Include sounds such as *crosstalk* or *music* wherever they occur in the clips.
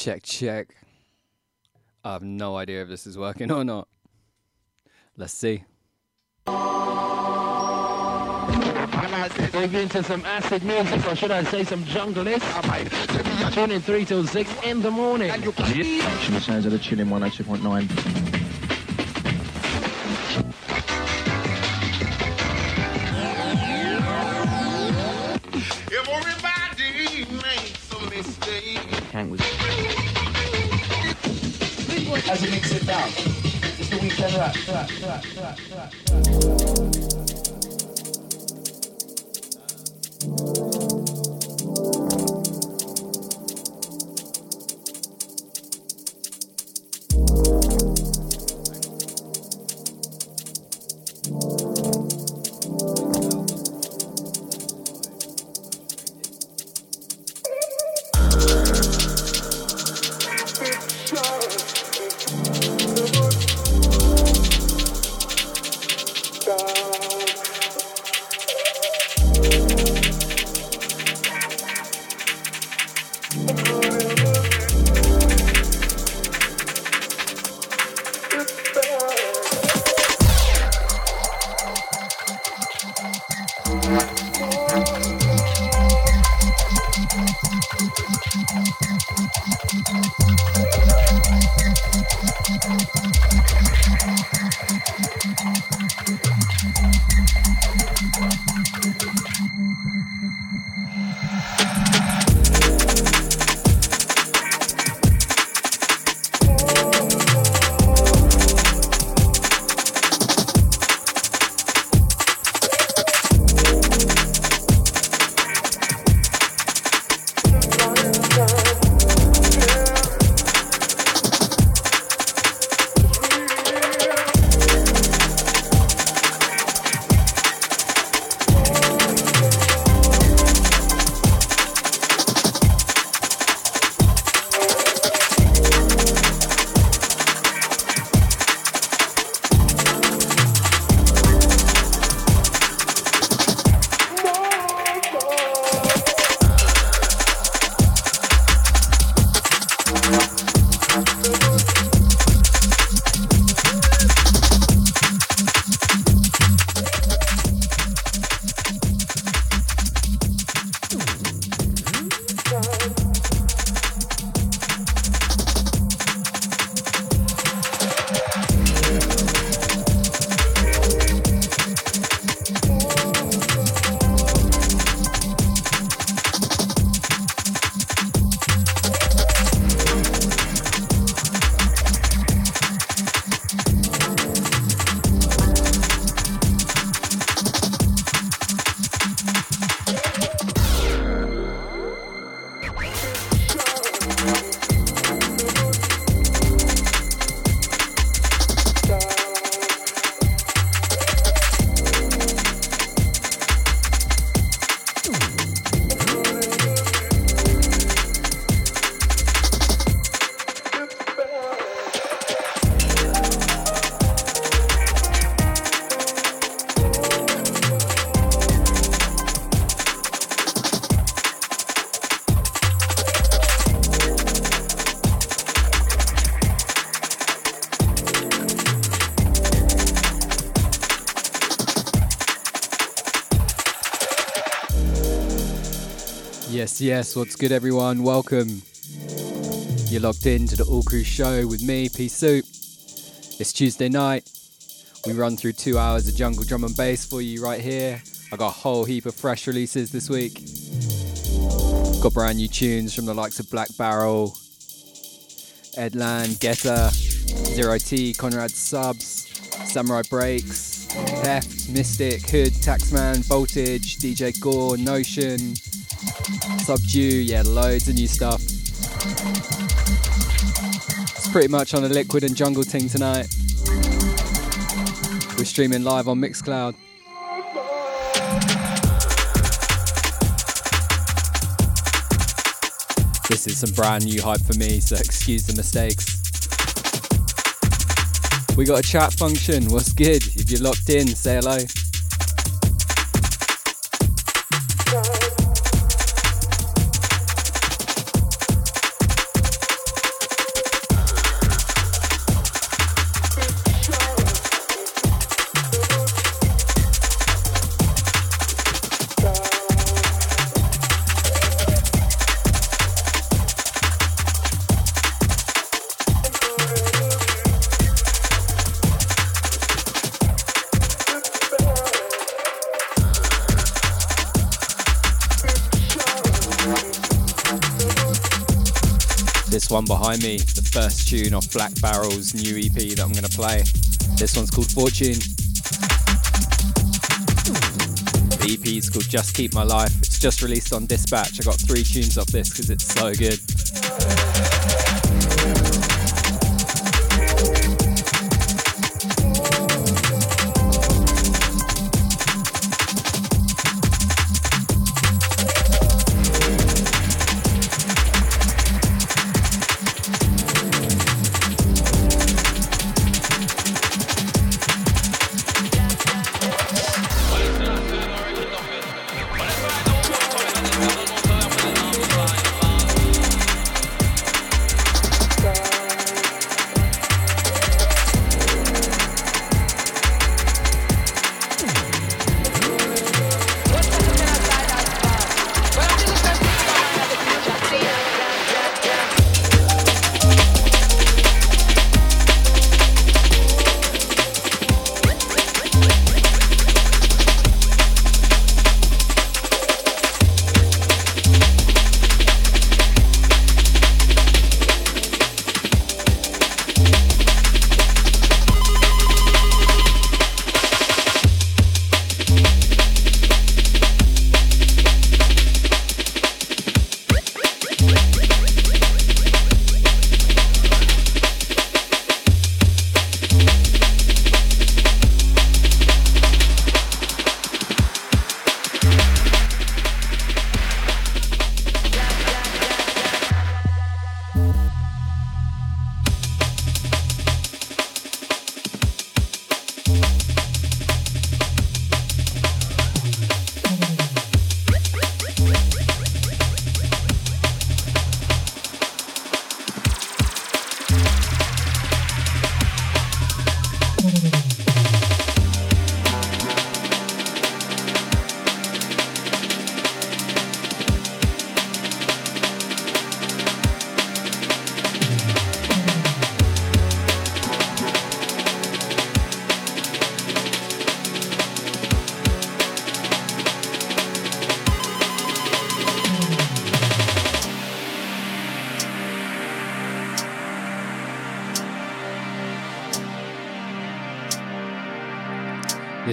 Check, check. I have no idea if this is working or not. Let's see. We've into some acid music, or should I say some junglist? Tune in 3 till 6 in the morning. Should the sounds of the chilling 102.9. As he mix it down. It's the weekend rap, Yes, what's good, everyone? Welcome. You're locked in to the All Crew Show with me, P Soup. It's Tuesday night. We run through two hours of jungle drum and bass for you right here. I got a whole heap of fresh releases this week. Got brand new tunes from the likes of Black Barrel, Edland, Gella, Zero T, Conrad Subs, Samurai Breaks, Theft, Mystic, Hood, Taxman, Voltage, DJ Gore, Notion, Subdue, yeah, loads of new stuff. It's pretty much on a liquid and jungle ting tonight. We're streaming live on Mixcloud. This is some brand new hype for me, so excuse the mistakes. We got a chat function. What's good? If you're locked in, say hello. Behind me, the first tune off Black Barrel's new EP that I'm going to play. This one's called Fortune. The EP is called Just Keep My Life. It's just released on Dispatch. I got three tunes off this because it's so good.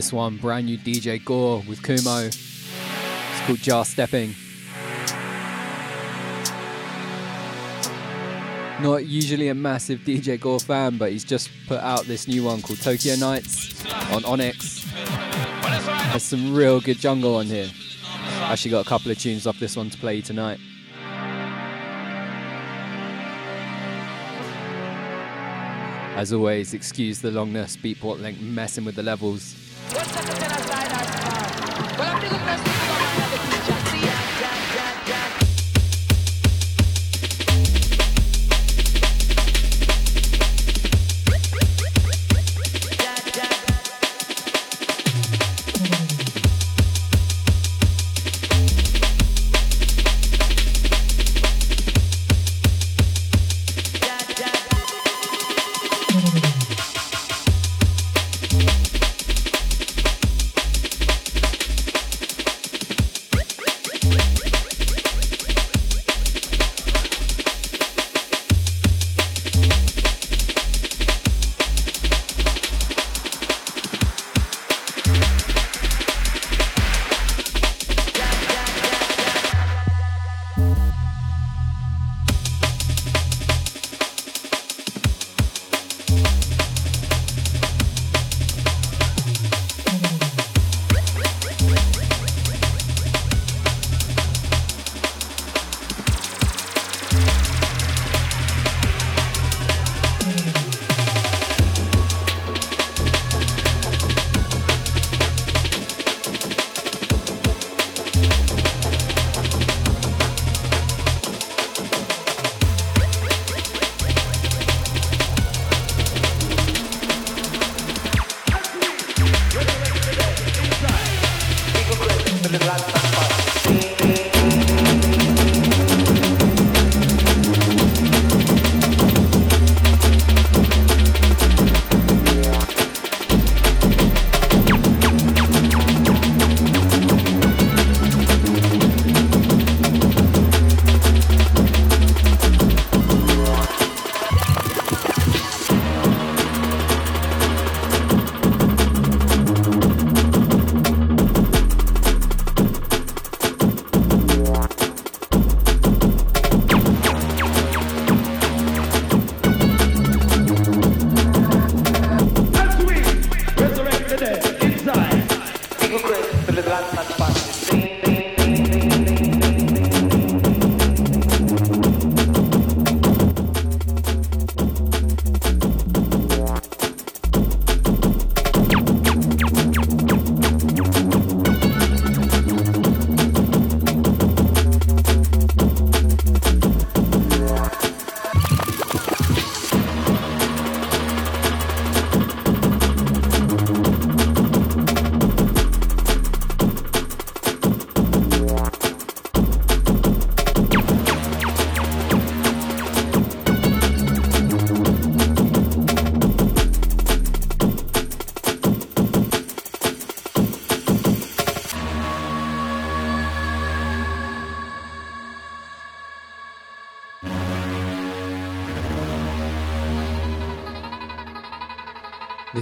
This one, brand new DJ Gore with Kumo. It's called Jar Stepping. Not usually a massive DJ Gore fan, but he's just put out this new one called Tokyo Nights on Onyx. There's some real good jungle on here. Actually got a couple of tunes off this one to play tonight. As always, excuse the longness, beatport length messing with the levels.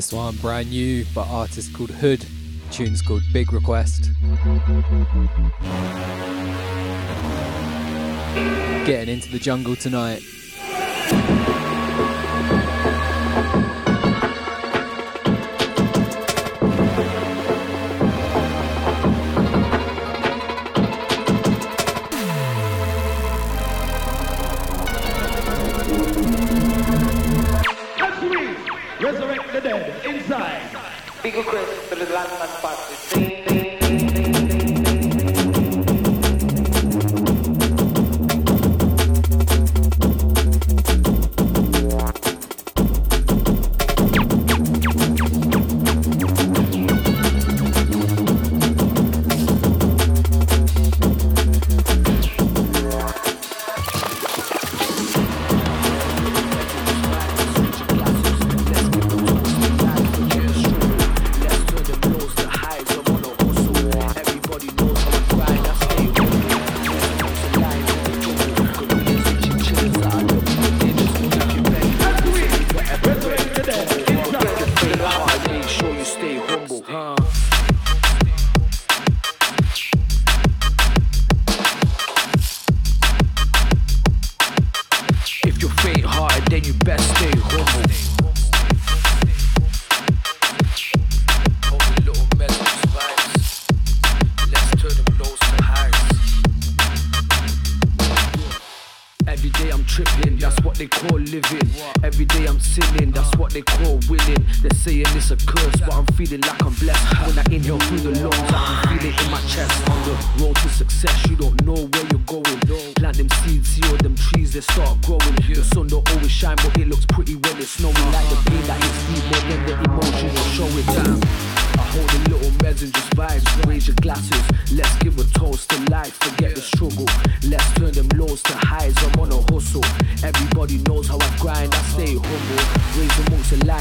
This one brand new by artist called Hood. Tune's called Big Request. Getting into the jungle tonight.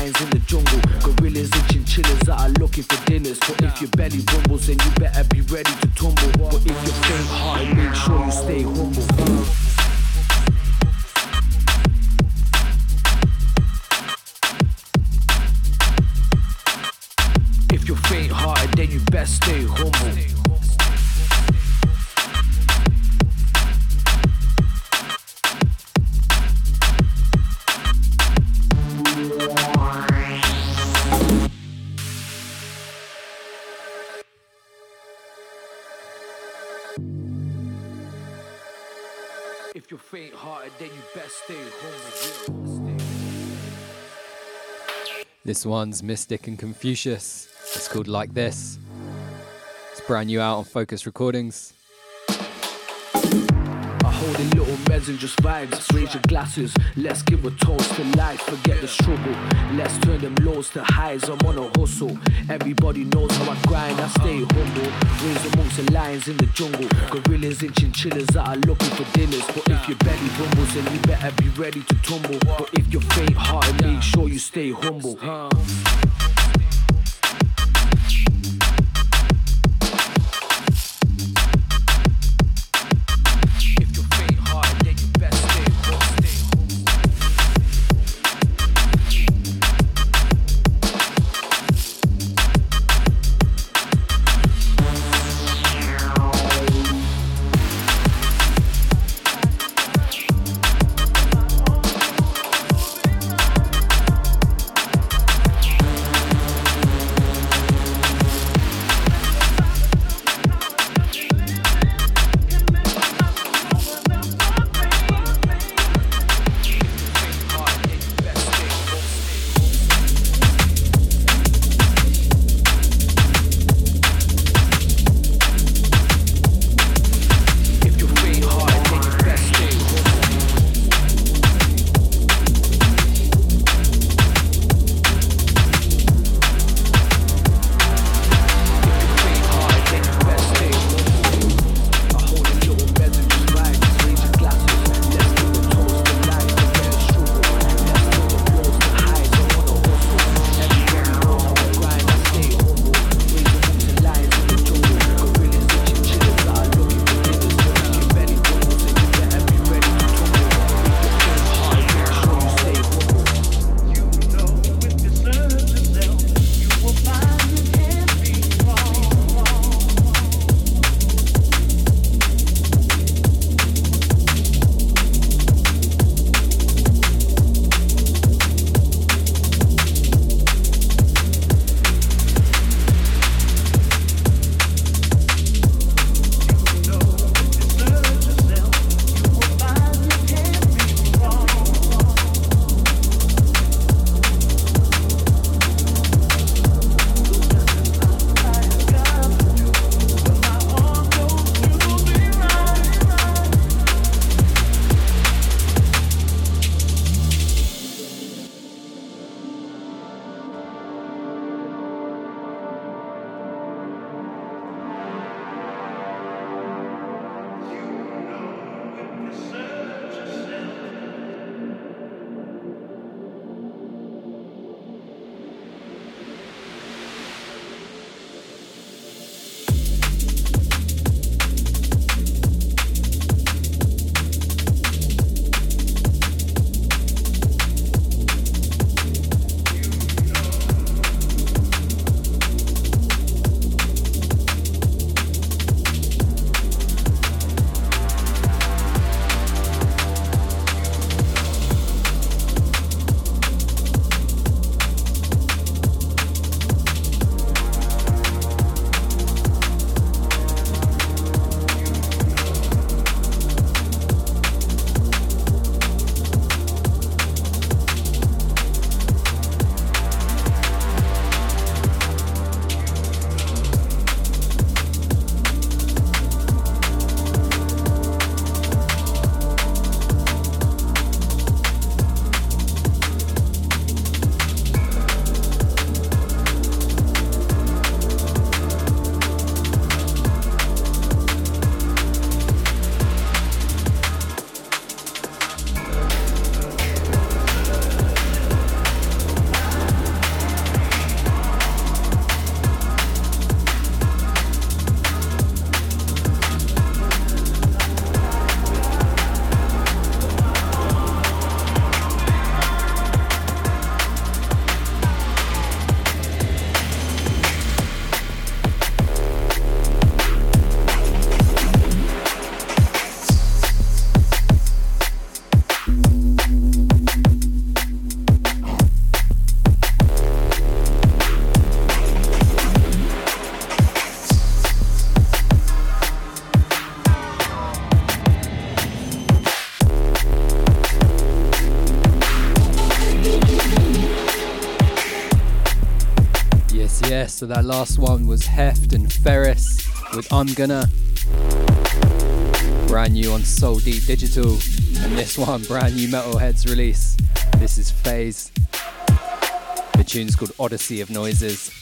lions in the jungle, gorillas and chinchillas that are looking for dinners. But if your belly rumbles, then you better be ready to tumble. One's Mystic and Confucius. It's called Like This. It's brand new out on Focus Recordings little and just vibes. Raise your glasses, let's give a toast to life. Forget the struggle, let's turn them lows to highs. I'm on a hustle. Everybody knows how I grind, I stay humble. Raise amongst the lions in the jungle. Gorillas and chinchillas that are looking for dinners. But if your belly rumbles, then you better be ready to tumble. But if you're faint hearted, make sure you stay humble. So that last one was Heft and Ferris with I'm Gonna. Brand new on Soul Deep Digital. And this one, brand new Metalheadz release. This is Phase. The tune's called Odyssey of Noises.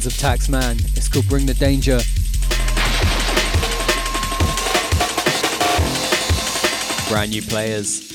Sounds of Taxman. It's called Bring the Danger. Brand new players.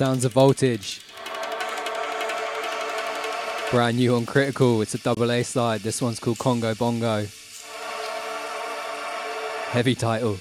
Sounds of Voltage. Brand new on Critical, it's a double A side. This one's called Congo Bongo. Heavy title.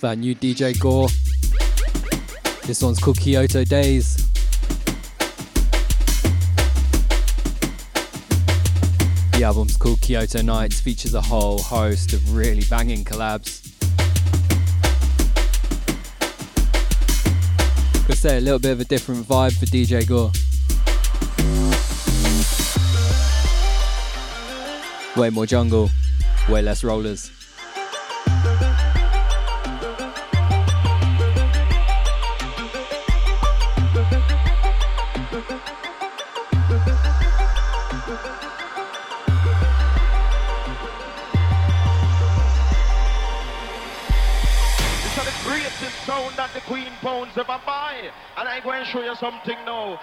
That new DJ Gore. This one's called Kyoto Days. The album's called Kyoto Nights, features a whole host of really banging collabs. Could say a little bit of a different vibe for DJ Gore. Way more jungle, way less rollers. Something now.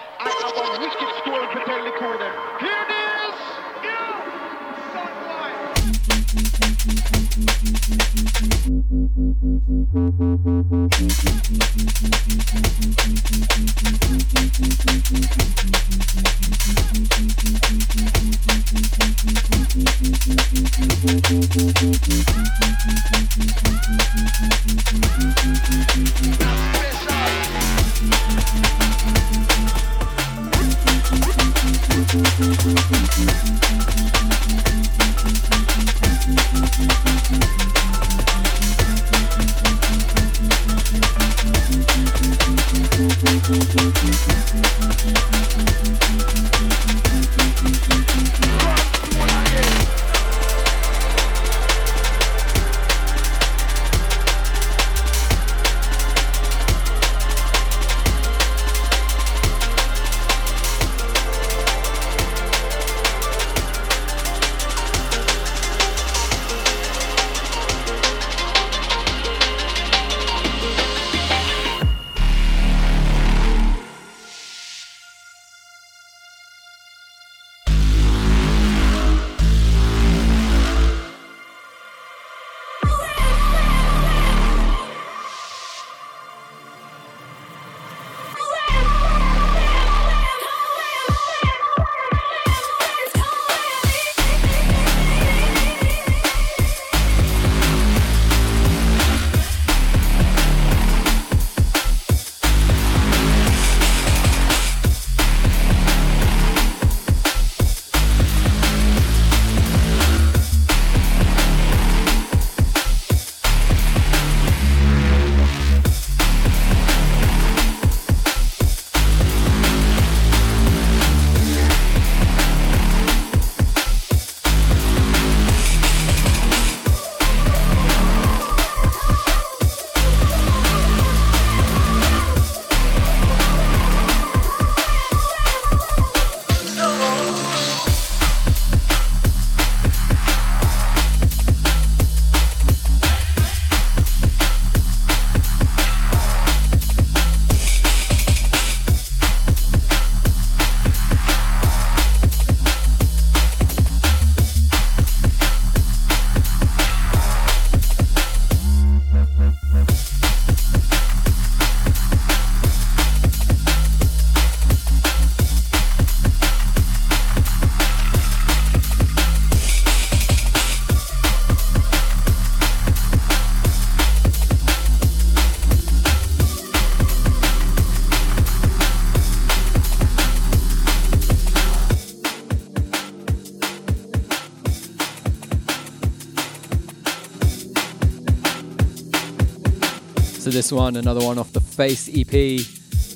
this one, another one off the Phase EP.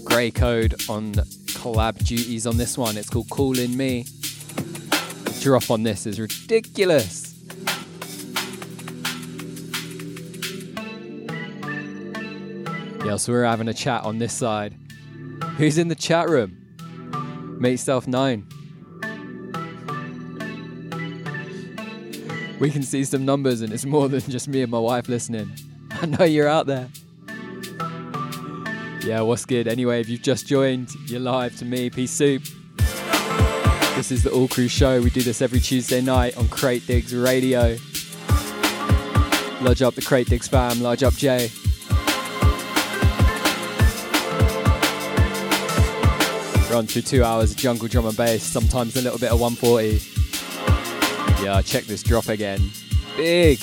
Grey Code on collab duties on this one. It's called Calling Me. Drop on this is ridiculous. Yeah, so we're having a chat on this side. Who's in the chat room? Make yourself known. We can see some numbers, and it's more than just me and my wife listening. *laughs* I know you're out there. Yeah, what's good? Anyway, if you've just joined, you're live to me, Peace Soup. This is the All Crew Show. We do this every Tuesday night on Cratedigs Radio. Lodge up the Cratedigs fam, lodge up Jay. Run through two hours of jungle drum and bass, sometimes a little bit of 140. Yeah, check this drop again. Big.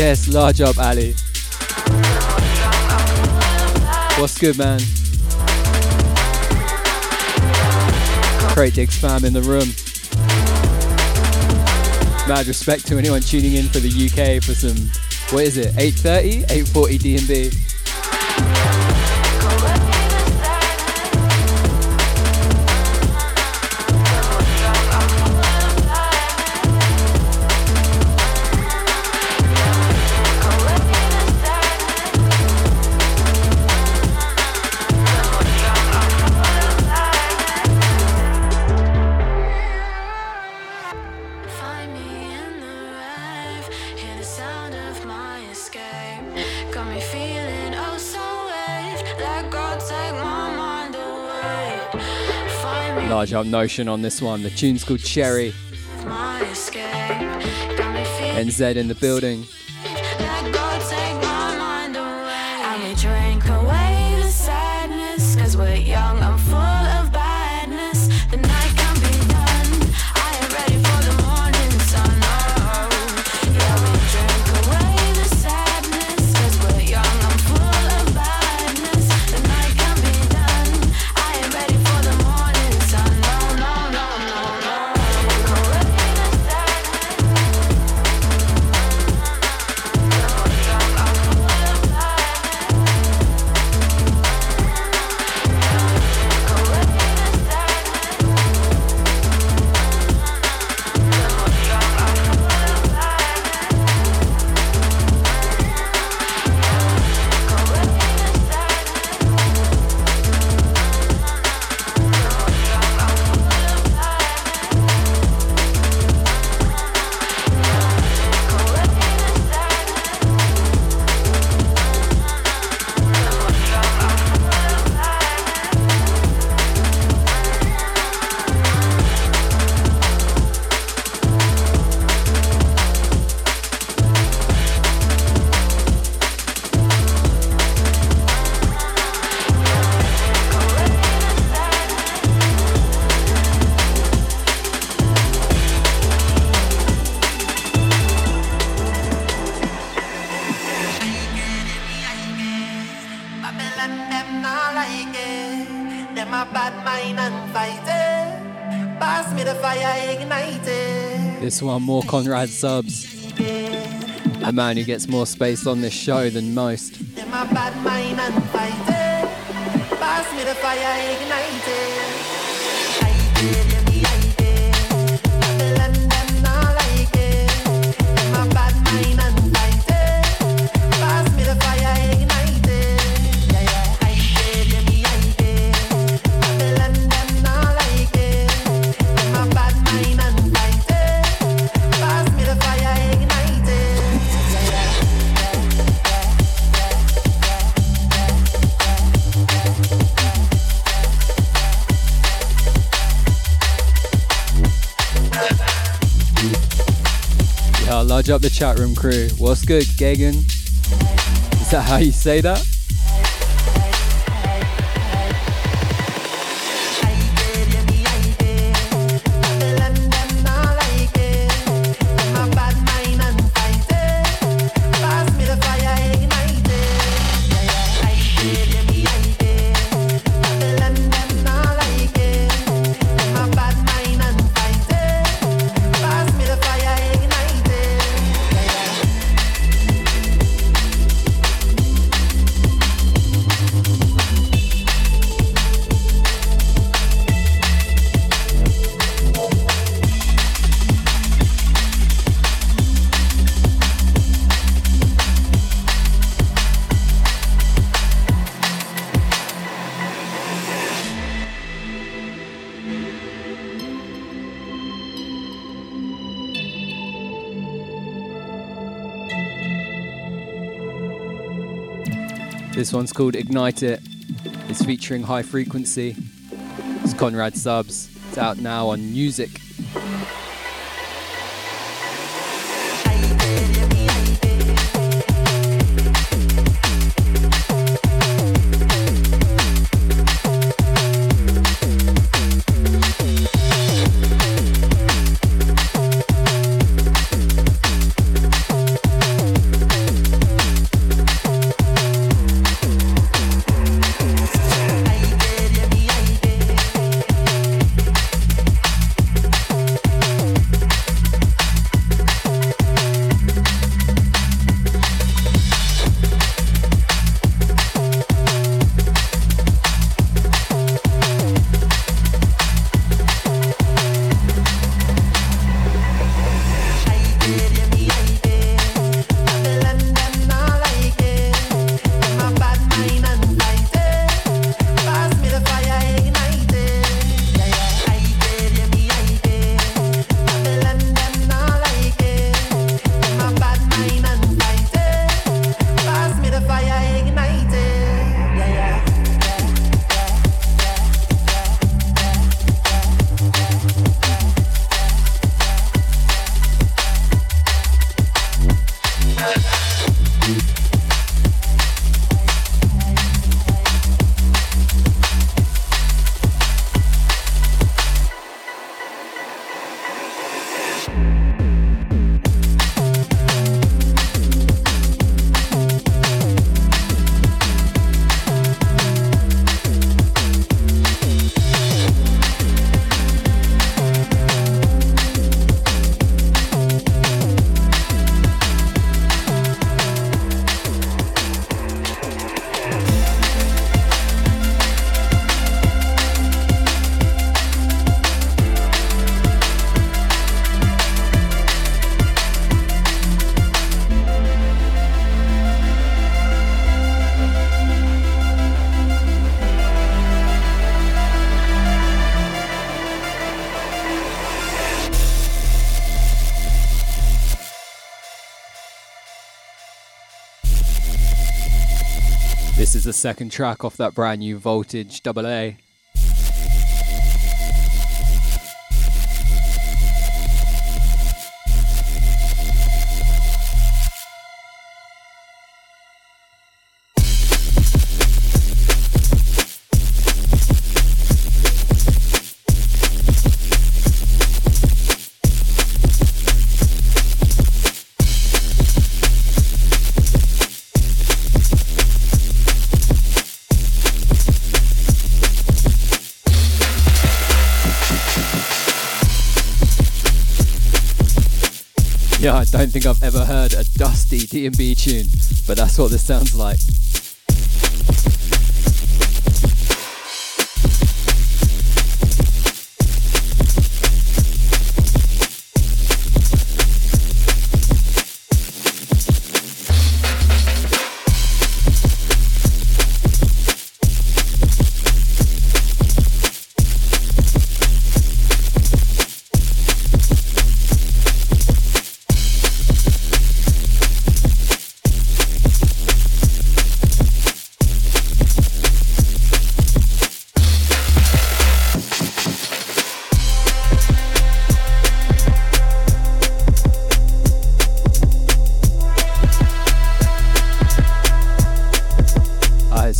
Yes, large up, Ali. What's good, man? Cratedigs fam in the room. Mad respect to anyone tuning in for the UK for some, what is it, 8.30? 8.40 DNB. Notion on this one. The tune's called Cherry. NZ in the building. One more Conrad Subs. A man who gets more space on this show than most. Large up the chat room crew. What's good, Gagan? Is that how you say that? This one's called Ignite It. It's featuring High Frequency. It's Conrad Subs. It's out now on Music. The second track off that brand new Voltage Double A. D&B tune, but that's what this sounds like.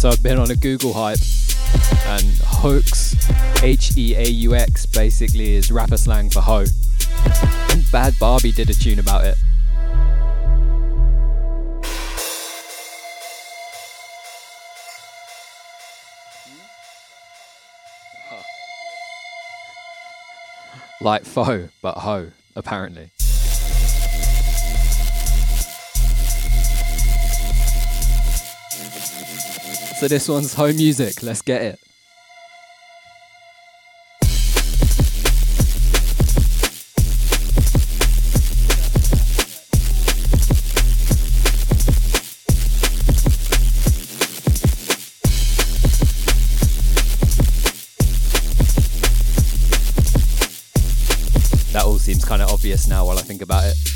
On a Google hype, and hoax, H E A U X, basically is rapper slang for hoe. And Bhad Bhabie did a tune about it. Like foe, but hoe, apparently. So this one's home music. Let's get it. That all seems kind of obvious now while I think about it.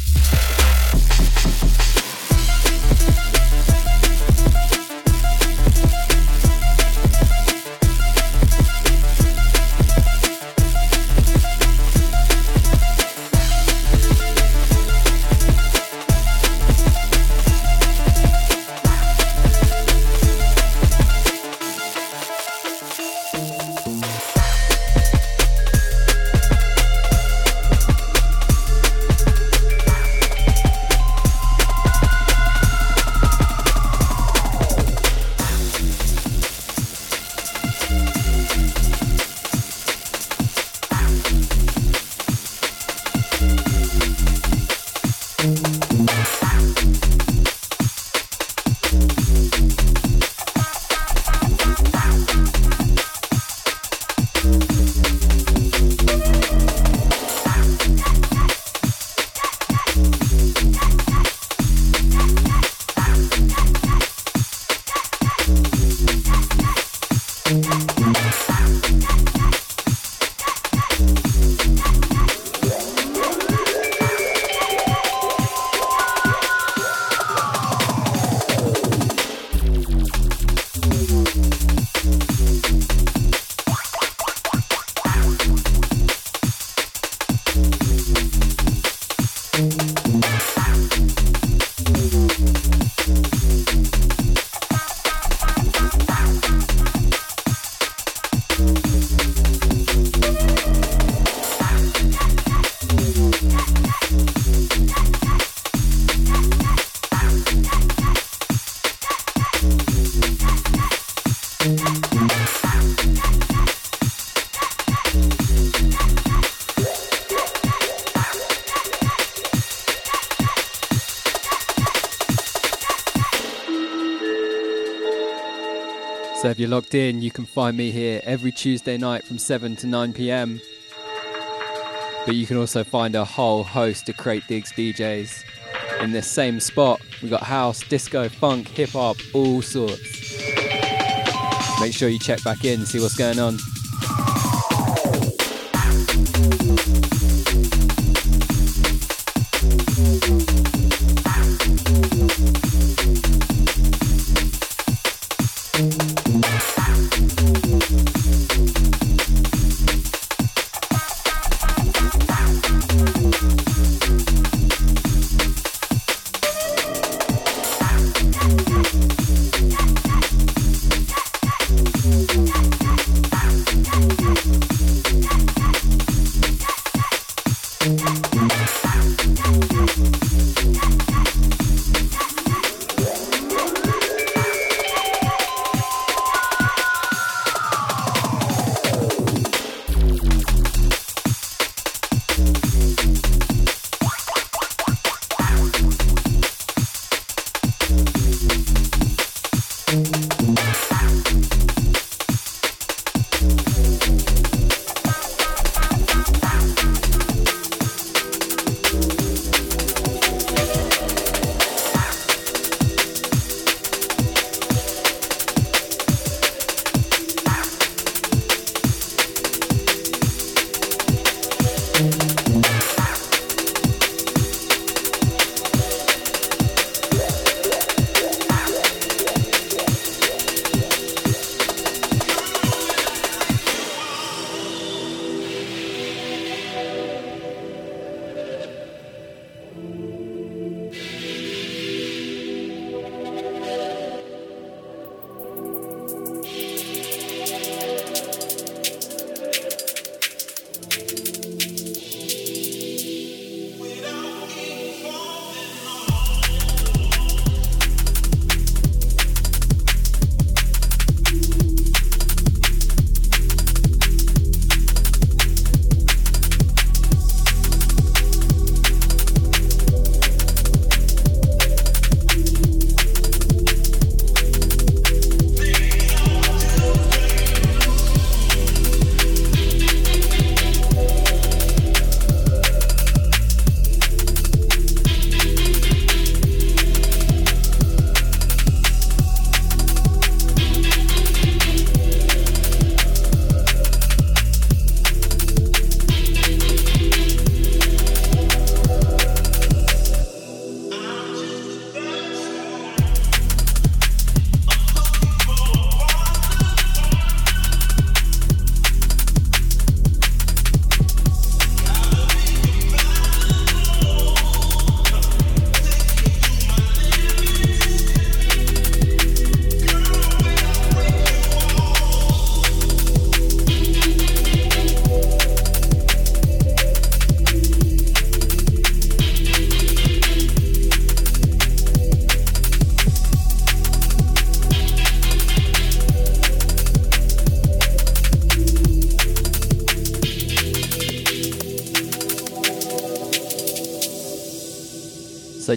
You're logged in, you can find me here every Tuesday night from 7 to 9 pm. But you can also find a whole host of Cratedigs DJs in this same spot. We've got house, disco, funk, hip hop, all sorts. Make sure you check back in, see what's going on.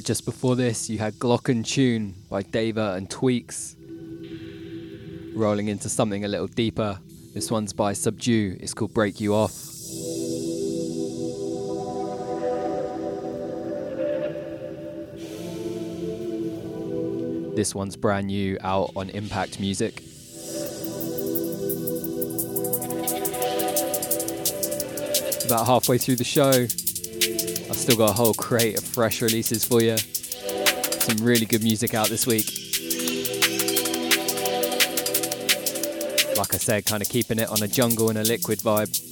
Just before this, you had Glocken Tune by Dava and Tweaks. Rolling into something a little deeper. This one's by Subdue. It's called Break You Off. This one's brand new out on Impact Music. About halfway through the show, still got a whole crate of fresh releases for you. Some really good music out this week. Like I said, kind of keeping it on a jungle and a liquid vibe.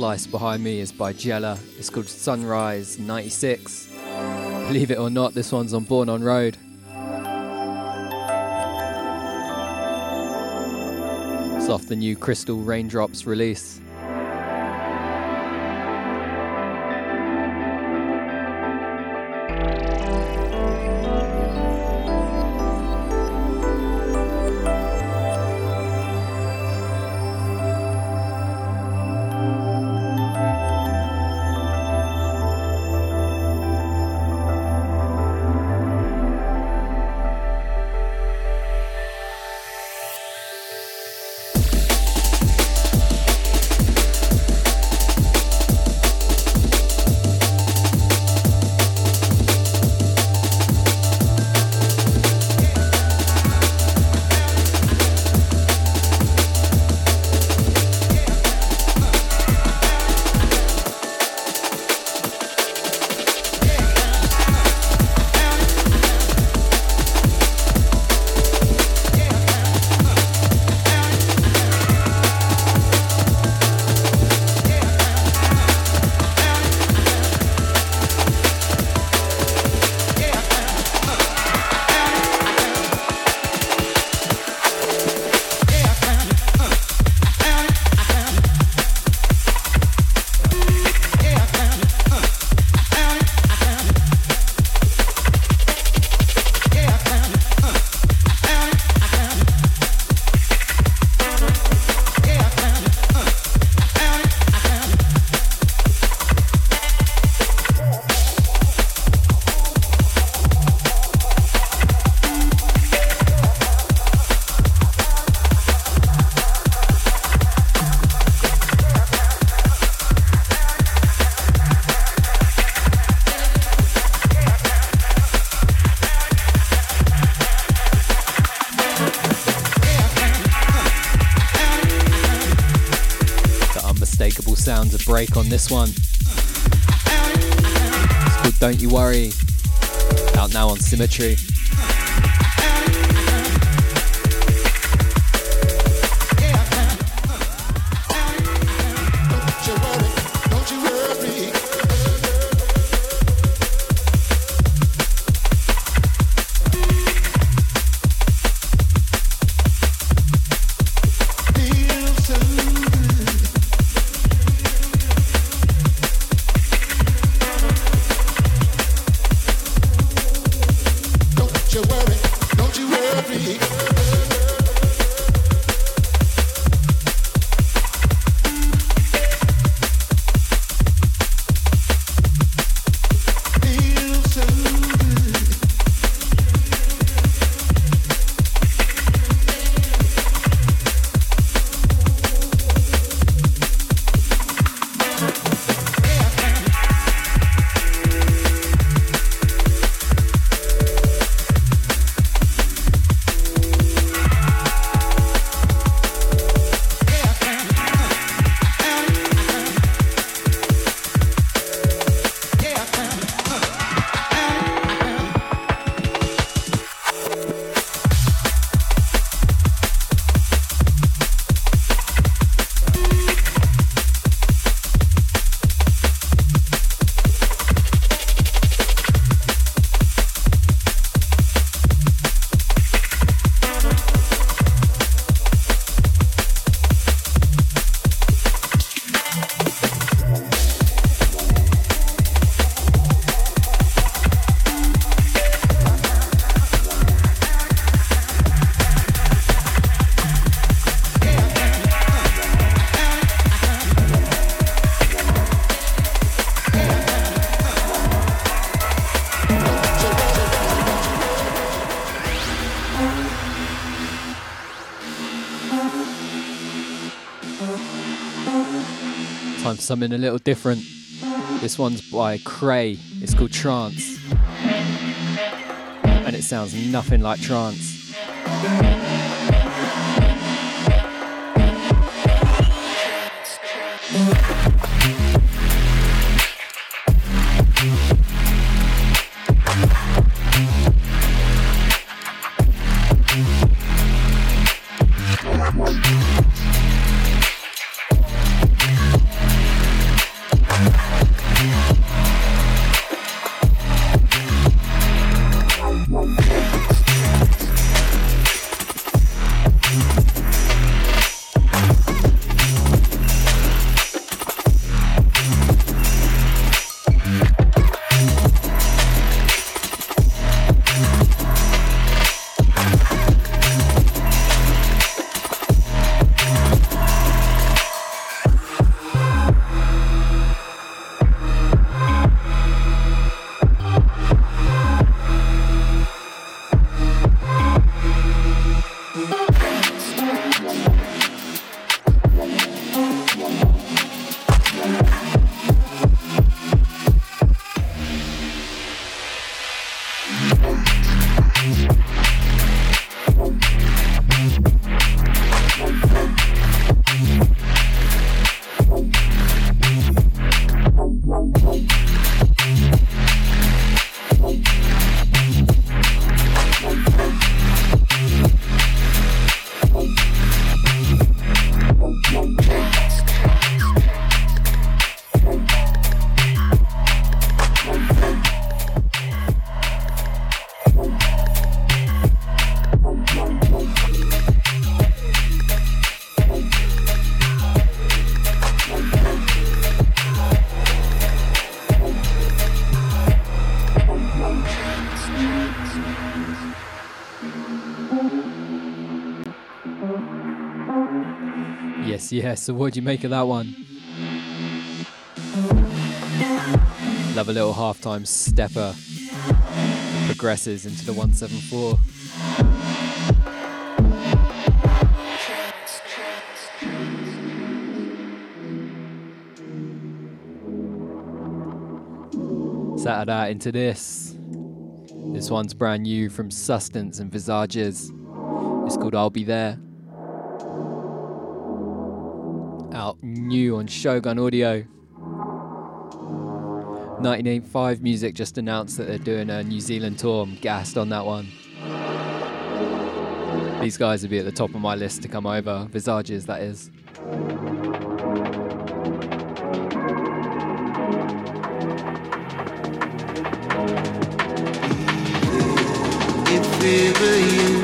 Slice behind me is by Gella. It's called Sunrise 96. Believe it or not, this one's on Born on Road. It's off the new Crystal Raindrops release. Break on this one. It's called Don't You Worry. Out now on Symmetry. Thank you. Something a little different. This one's by Cray. It's called Trance. And it sounds nothing like trance. Yeah, so what do you make of that one? Love a little halftime stepper. Progresses into the 174. Saturday out into this. This one's brand new from Sustenance and Visages. It's called I'll Be There. New on Shogun Audio. 1985 Music just announced that they're doing a New Zealand tour. I'm gassed on that one. These guys would be at the top of my list to come over. Visages, that is. If you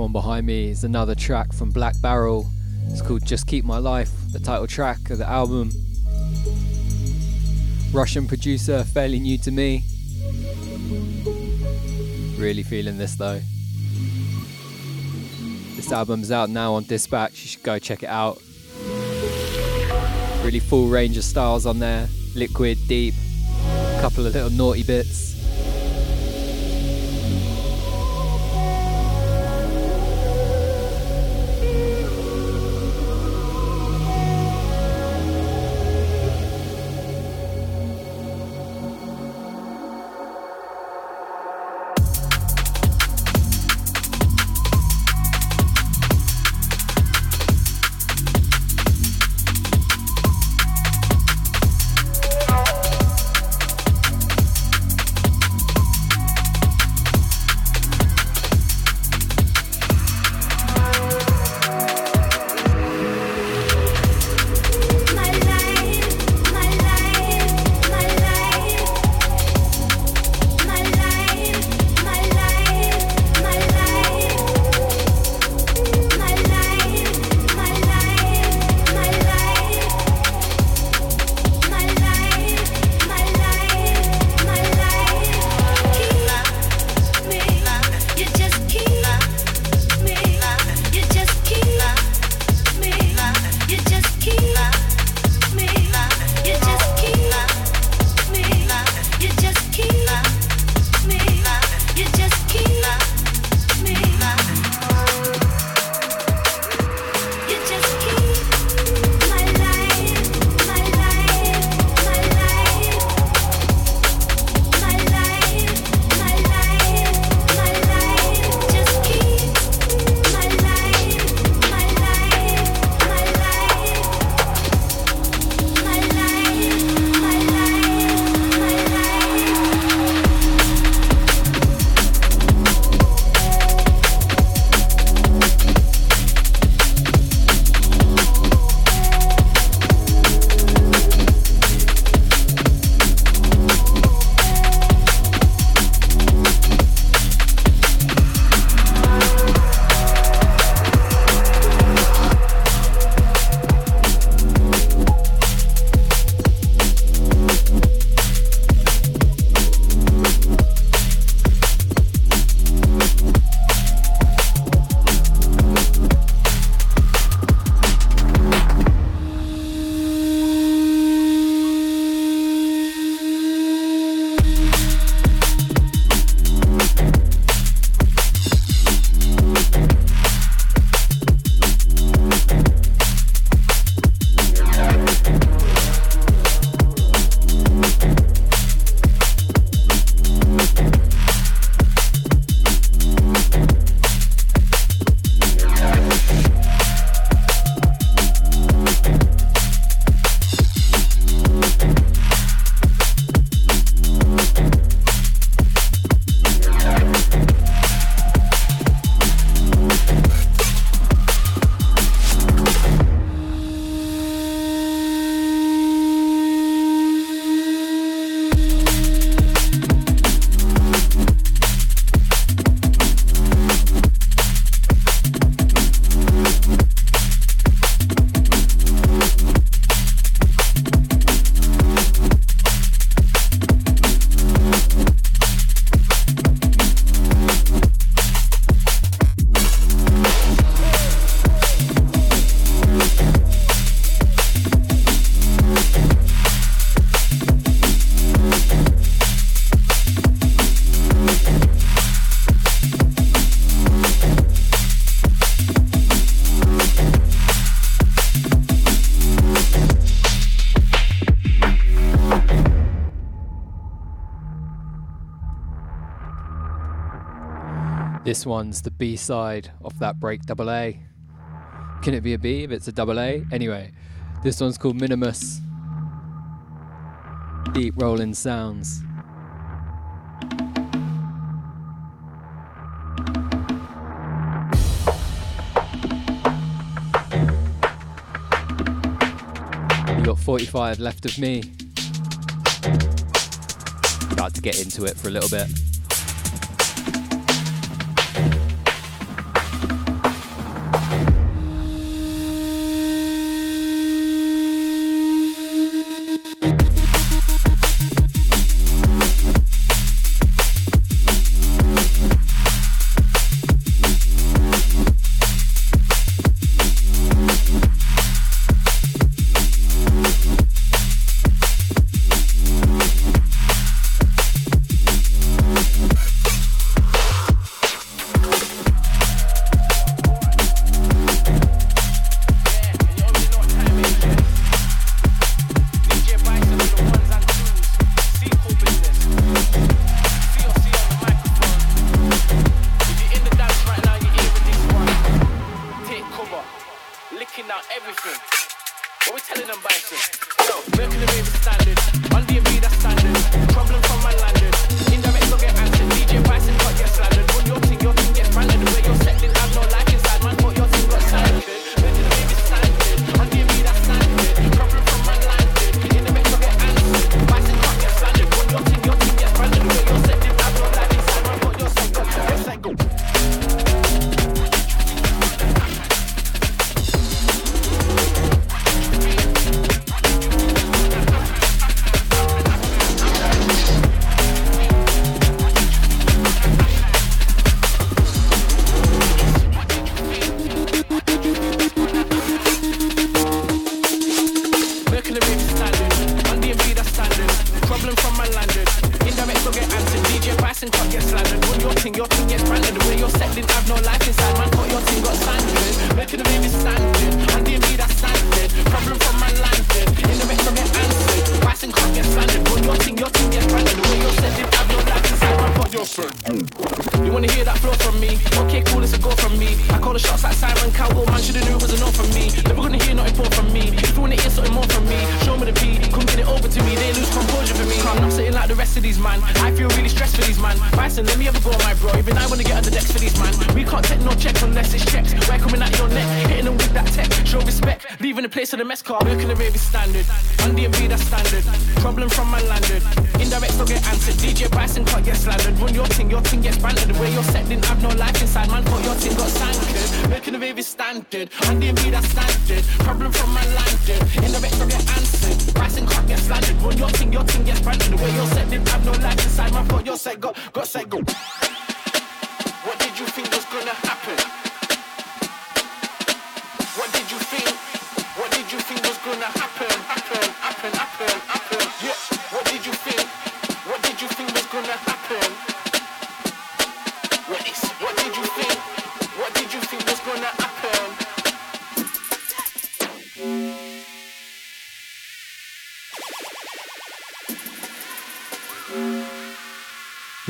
one behind me is another track from Black Barrel. It's called Just Keep My Life, the title track of the album. Russian producer, fairly new to me. Really feeling this though. This album's out now on Dispatch, you should go check it out. Really full range of styles on there liquid, deep, a couple of little naughty bits. This one's the B side of that break double A. Can it be a B if it's a double A? Anyway, this one's called Minimus. Deep rolling sounds. You got 45 left of me. About to get into it for a little bit.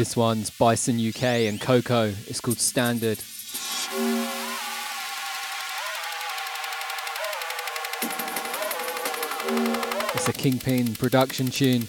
This one's Bison UK and Coco. It's called Standard. Kingpin production tune.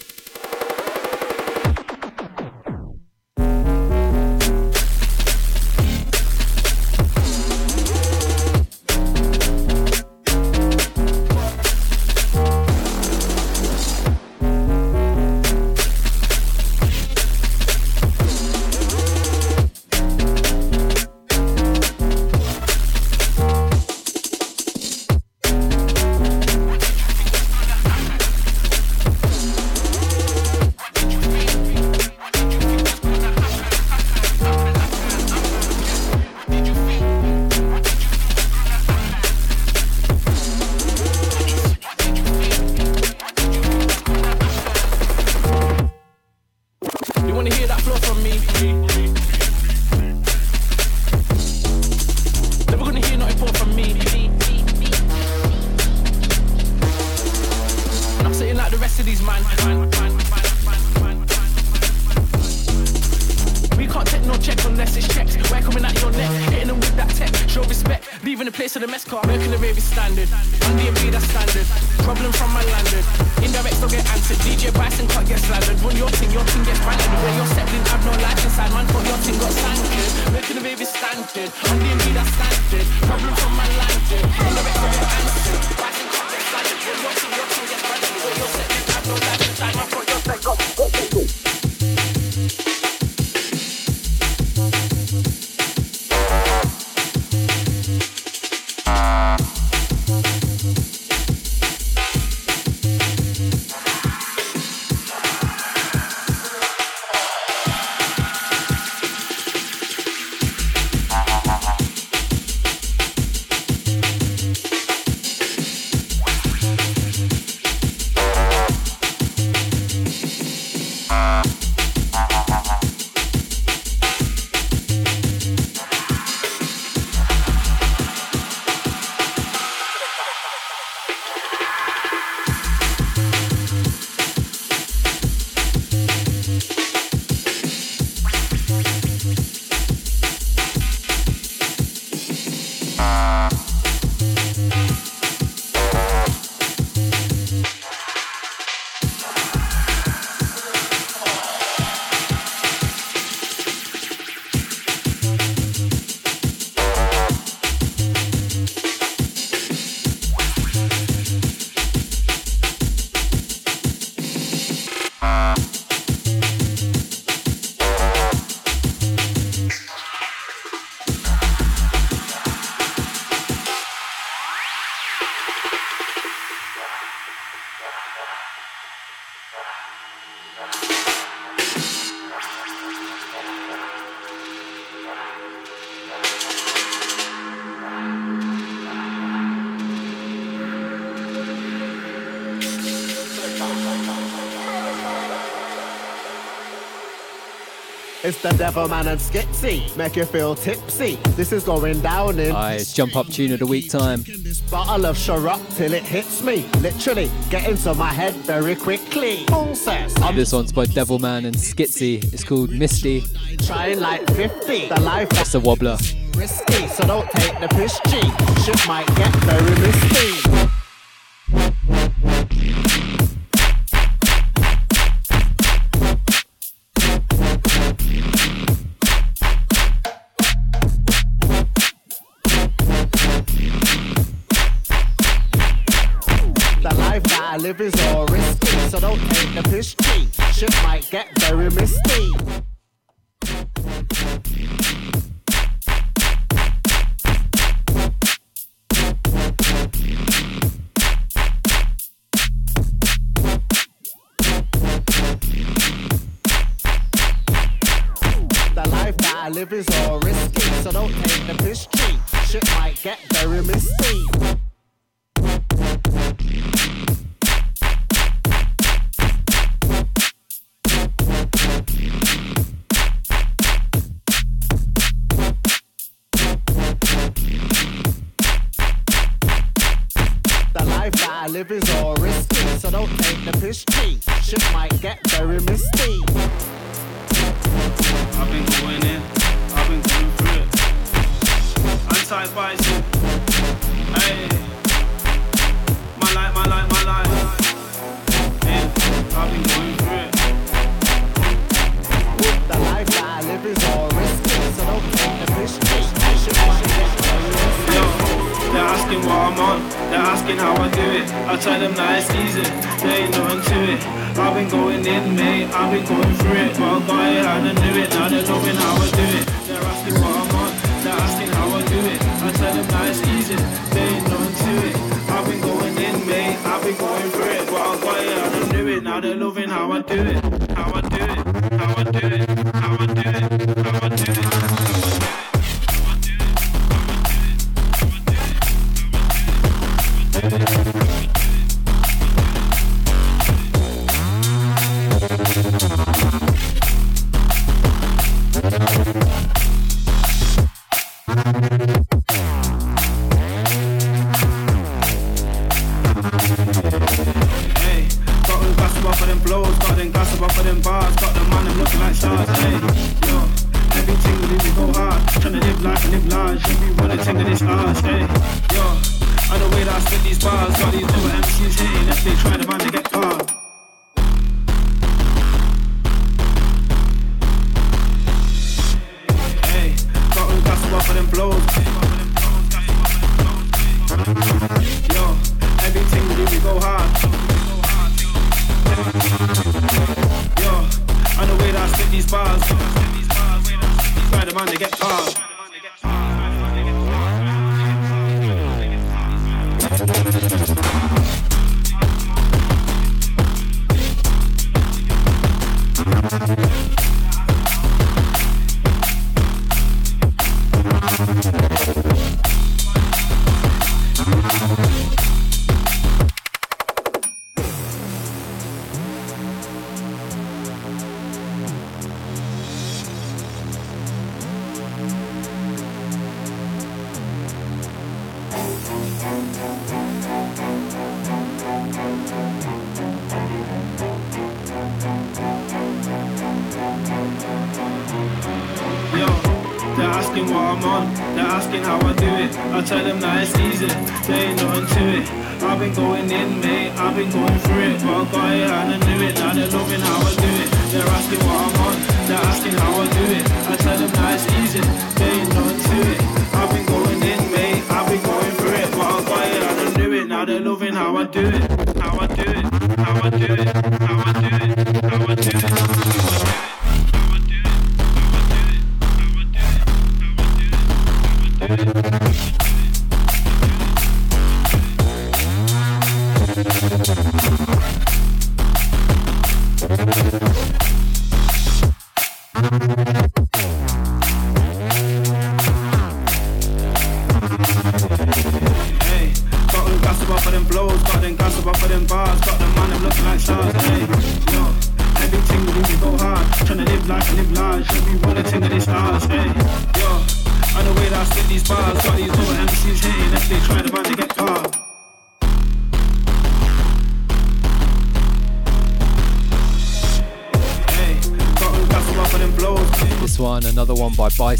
It's the Devil Man and Skitsy. Make you feel tipsy. This is going down in. Aye, jump up tune of the week time. Bottle of Sharok till it hits me. Literally, get into my head very quickly. Says, this one's by Devil Man and Skitsy. It's called Misty. Trying like 50. The life. That's a wobbler. Risky, so don't take the piss G. Shit might get very misty.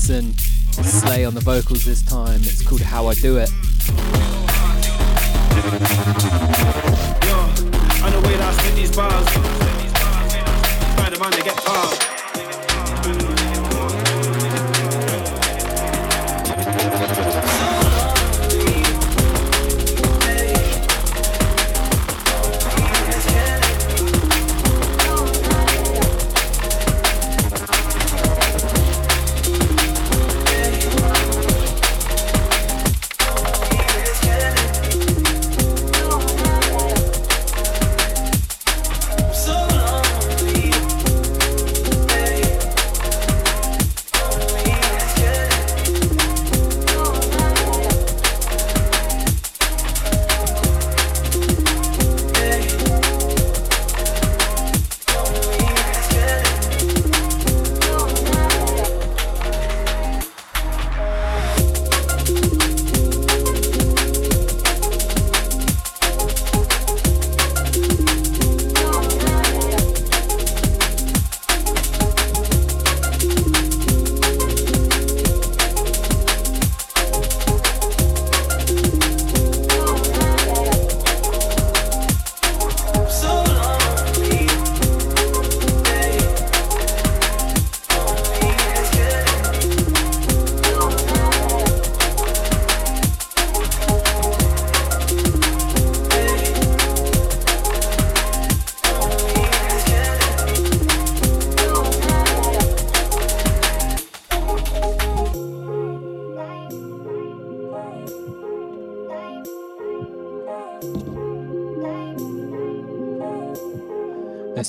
One. Slay on the vocals this time. It's called How I Do It.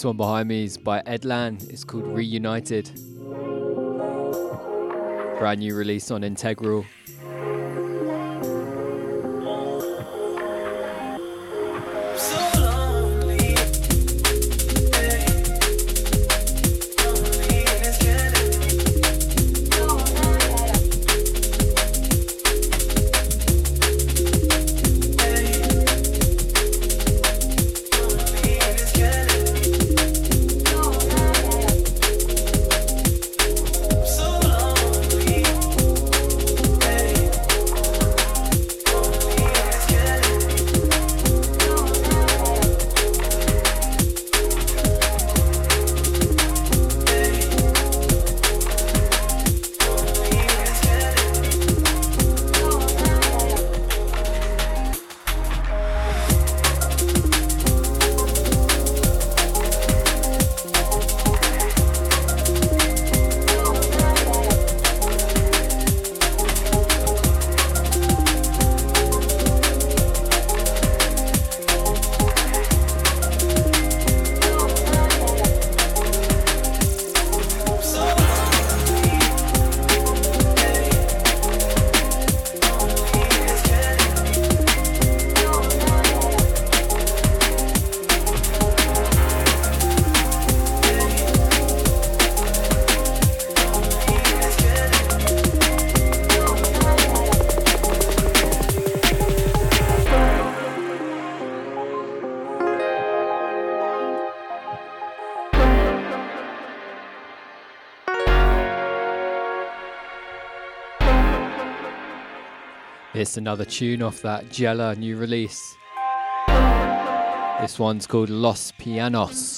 This one behind me is by Edlan. It's called Reunited. Brand new release on Integral. It's another tune off that Gella new release. This one's called Los Pianos.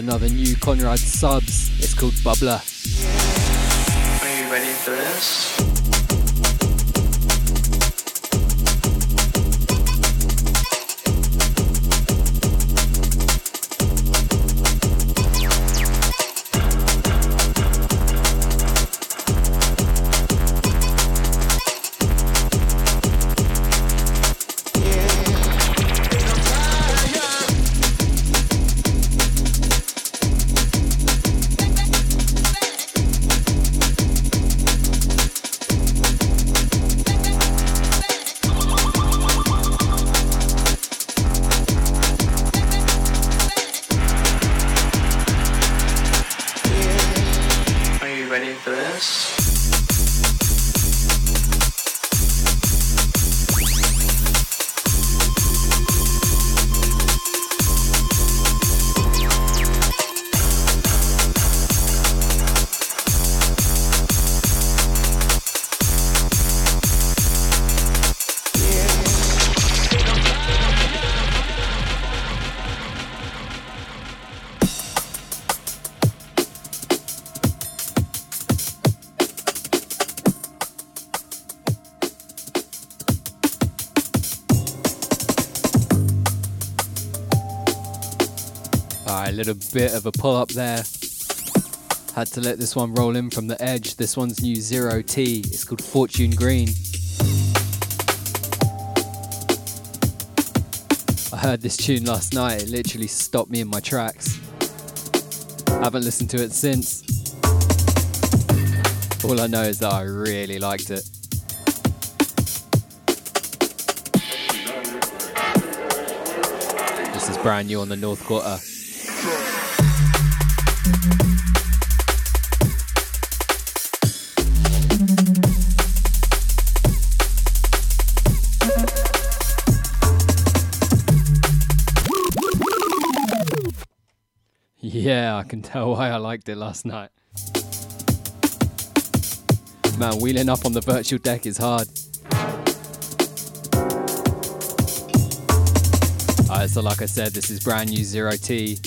Another new Conrad Subs. It's called Bubbler. Are you ready for this? Little bit of a pull up there. Had to let this one roll in from the edge. This one's new Zero T. It's called Fortune Green. I heard this tune last night. It literally stopped me in my tracks. I Haven't listened to it since. All I know is that I really liked it. This is brand new on the North Quarter. Tell why I liked it last night. Man, wheeling up on the virtual deck is hard. Alright, so like I said, this is brand new Zero T.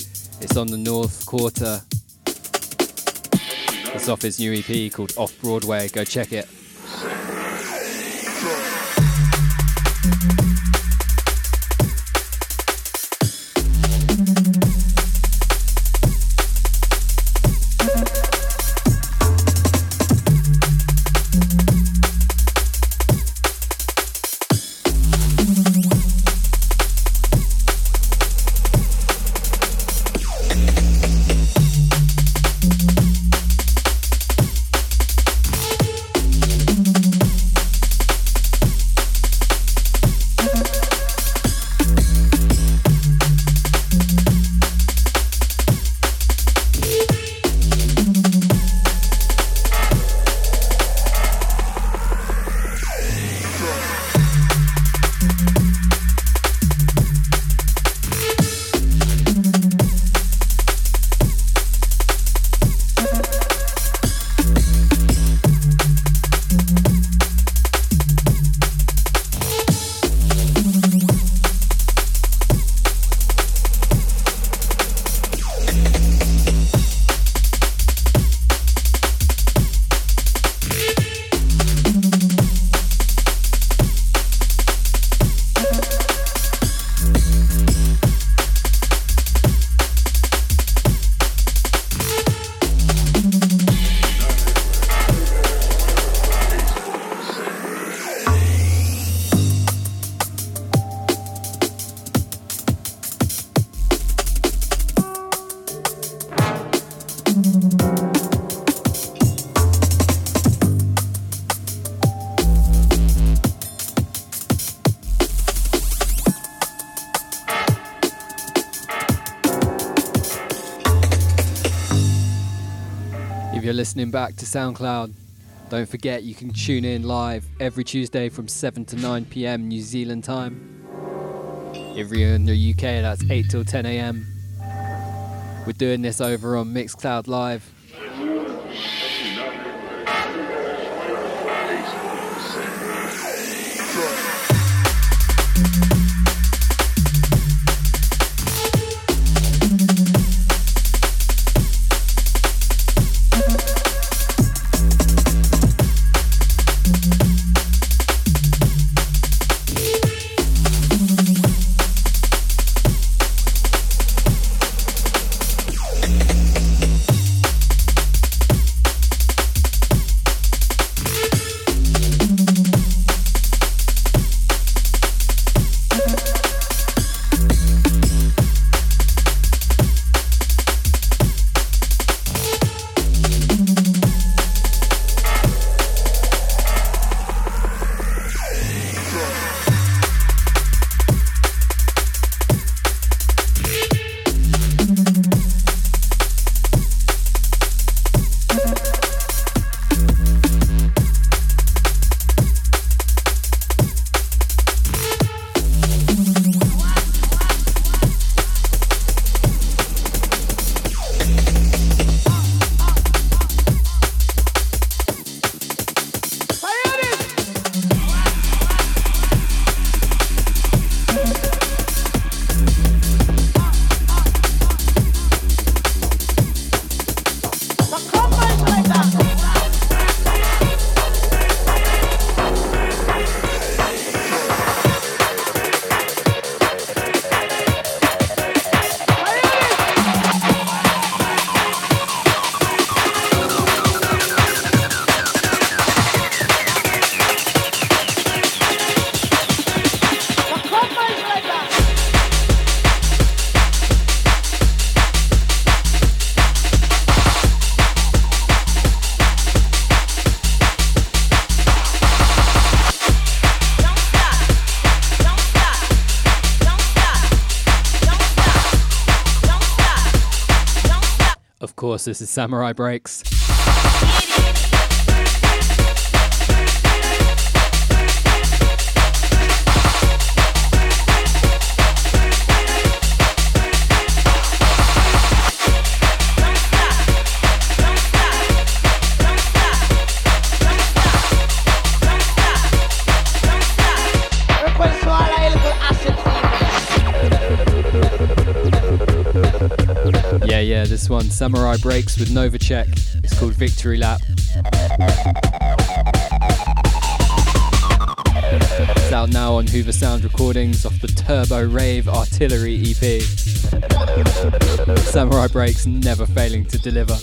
It's on the North Quarter. It's off his new EP called Off Broadway. Go check it. Listening back to SoundCloud, don't forget you can tune in live every Tuesday from 7 to 9 pm New Zealand time. If you're in the UK, that's 8 till 10 am. We're doing this over on Mixcloud Live. This is Samurai Breaks. Samurai Breaks with Novacek. It's called Victory Lap. It's out now on Hooversound Recordings off the Turbo Rave Artillery EP. Samurai Breaks never failing to deliver.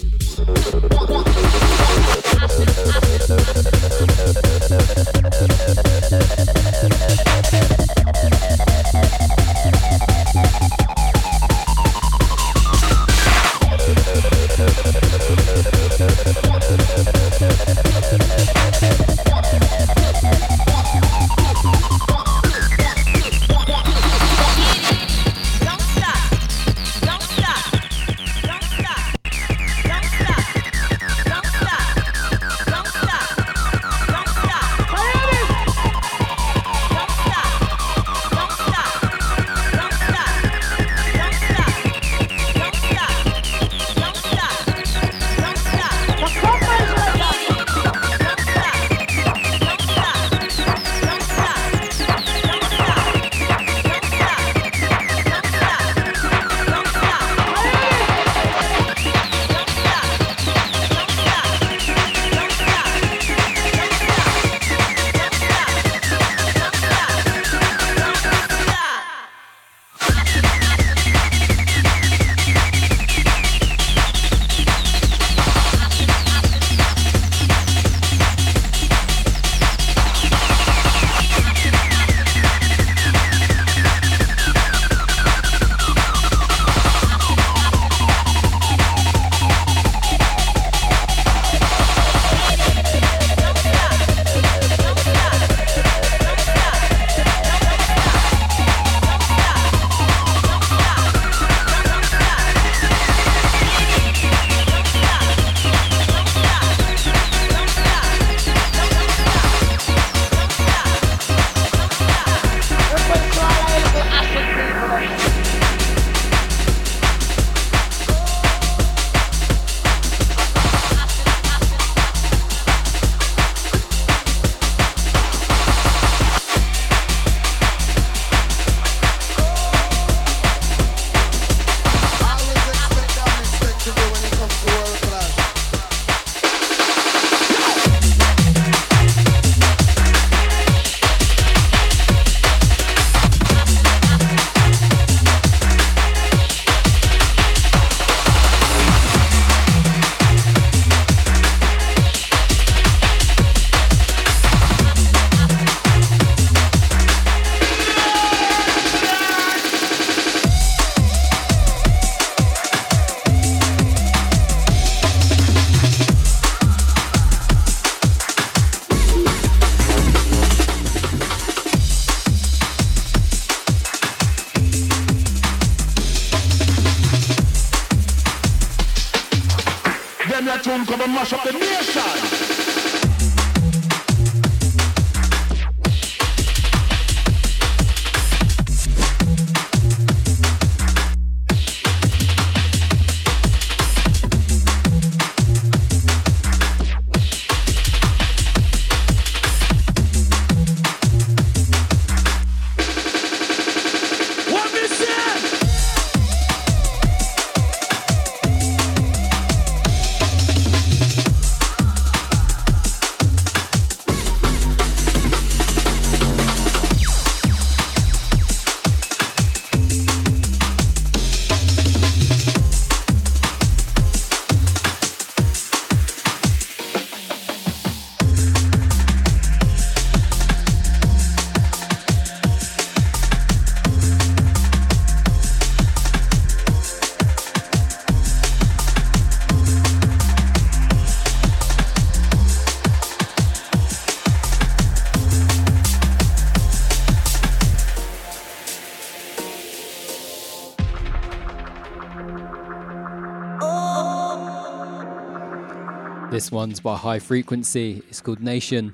One's by High Frequency. It's called Nation.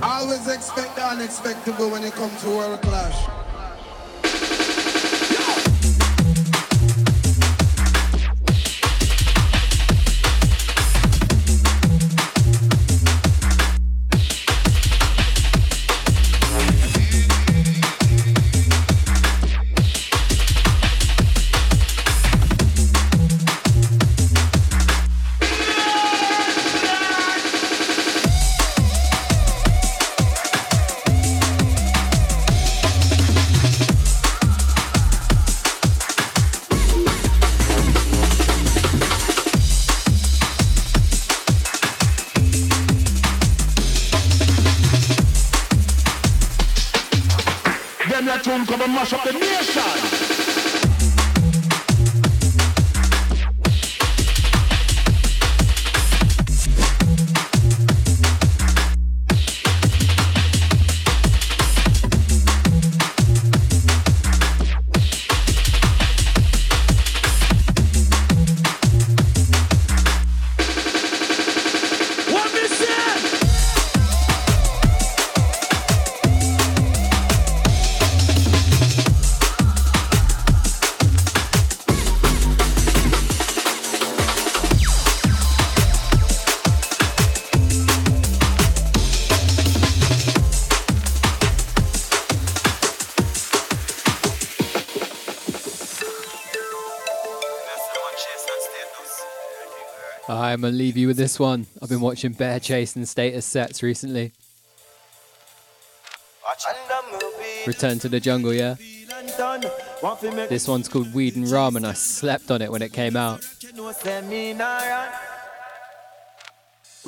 Always expect the unexpected when it comes to world I'm gonna leave you with this one. I've been watching bare Chase and Status sets recently. Return to the jungle, yeah. This one's called Weed and Rum, and I slept on it when it came out.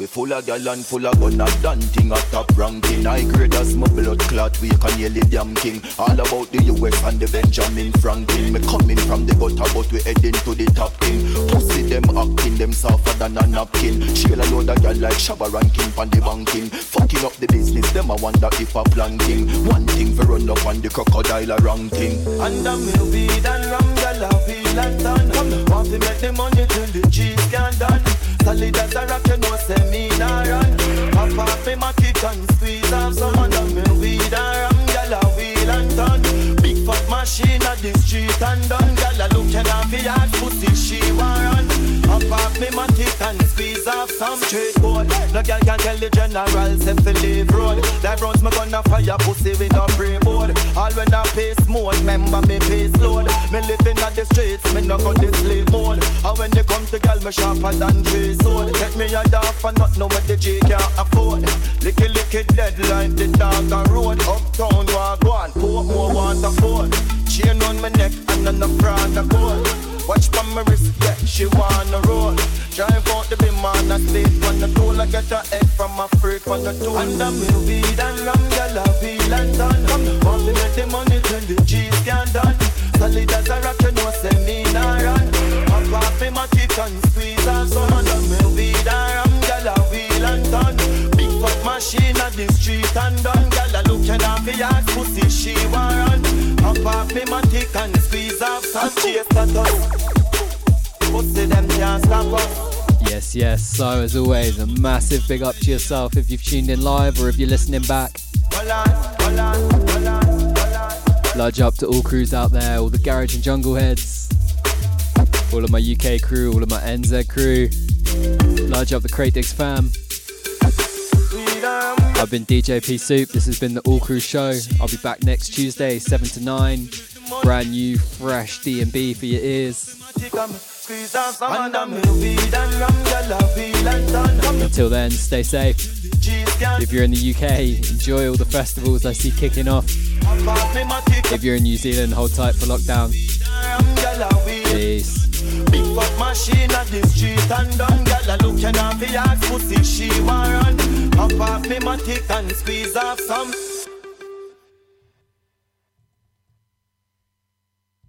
We full of gal and full of gun and done thing at top ranking. I grade as my blood clot, we can nearly damn king. All about the US and the Benjamin Franklin. Me coming from the gutter, but we heading to the top king. Pussy them acting, them softer than a napkin. Shell a load of gal like Shabba ranking pan the banking. Fucking up the business, them I wonder if a planking. One thing for run up on the crocodile a ranking. And I'm weed and rum, girl, I feel and done. Want to make the money till the cheese can done. Solid as a rock, you know, say me nah run. Pop off me my kick and squeeze off some and I'm with weed and rum, girl, I wheel and done. Big fat machine at the street and done. Girl, I looking off the hard pussy, she want run. Pop off me my kick and squeeze off some straight boy. No girl can tell the general, say fi leave road. That runs me gonna fire pussy with no pre board. All when I pace mode, remember me pace load. Me living at the streets, me no go this slave mode. And when they come to girl, me sharper than three sword. Take me a off and not know what the G can't afford. Licky licky deadline, the dog on road. Uptown walk one, put more want a phone. Chain on my neck and on the front of gold. Watch from my wrist, yeah, she wanna roll. Drive out the beam on a state on the tool. I get her head from a freak on the tool. And I'm weed and rum, girl, I feel and done. Want to make the money till the G's can done. Solid as a rock, you know, say me nah run. Pop off in my kick and squeeze and so on. I'm weed and rum, girl, I feel and done. Big fat machine at the street and done. Girl, I looking off the ass pussy, she want off me matic and squeeze off some chase status. Pussy them can't stop us. Yes, yes. So, as always, a massive big up to yourself if you've tuned in live or if you're listening back. Large up to all crews out there, all the garage and jungle heads, all of my UK crew, all of my NZ crew. Large up the Cratedigs fam. Um, I've been DJ P Soup. This has been the All Crew Show. I'll be back next Tuesday, 7 to 9. Brand new, fresh D&B for your ears. Until then, stay safe. If you're in the UK, enjoy all the festivals I see kicking off. If you're in New Zealand, hold tight for lockdown. Peace. Big fat machine at the street and done Girl a looking off the ass pussy she want run Pop off me matic and squeeze off some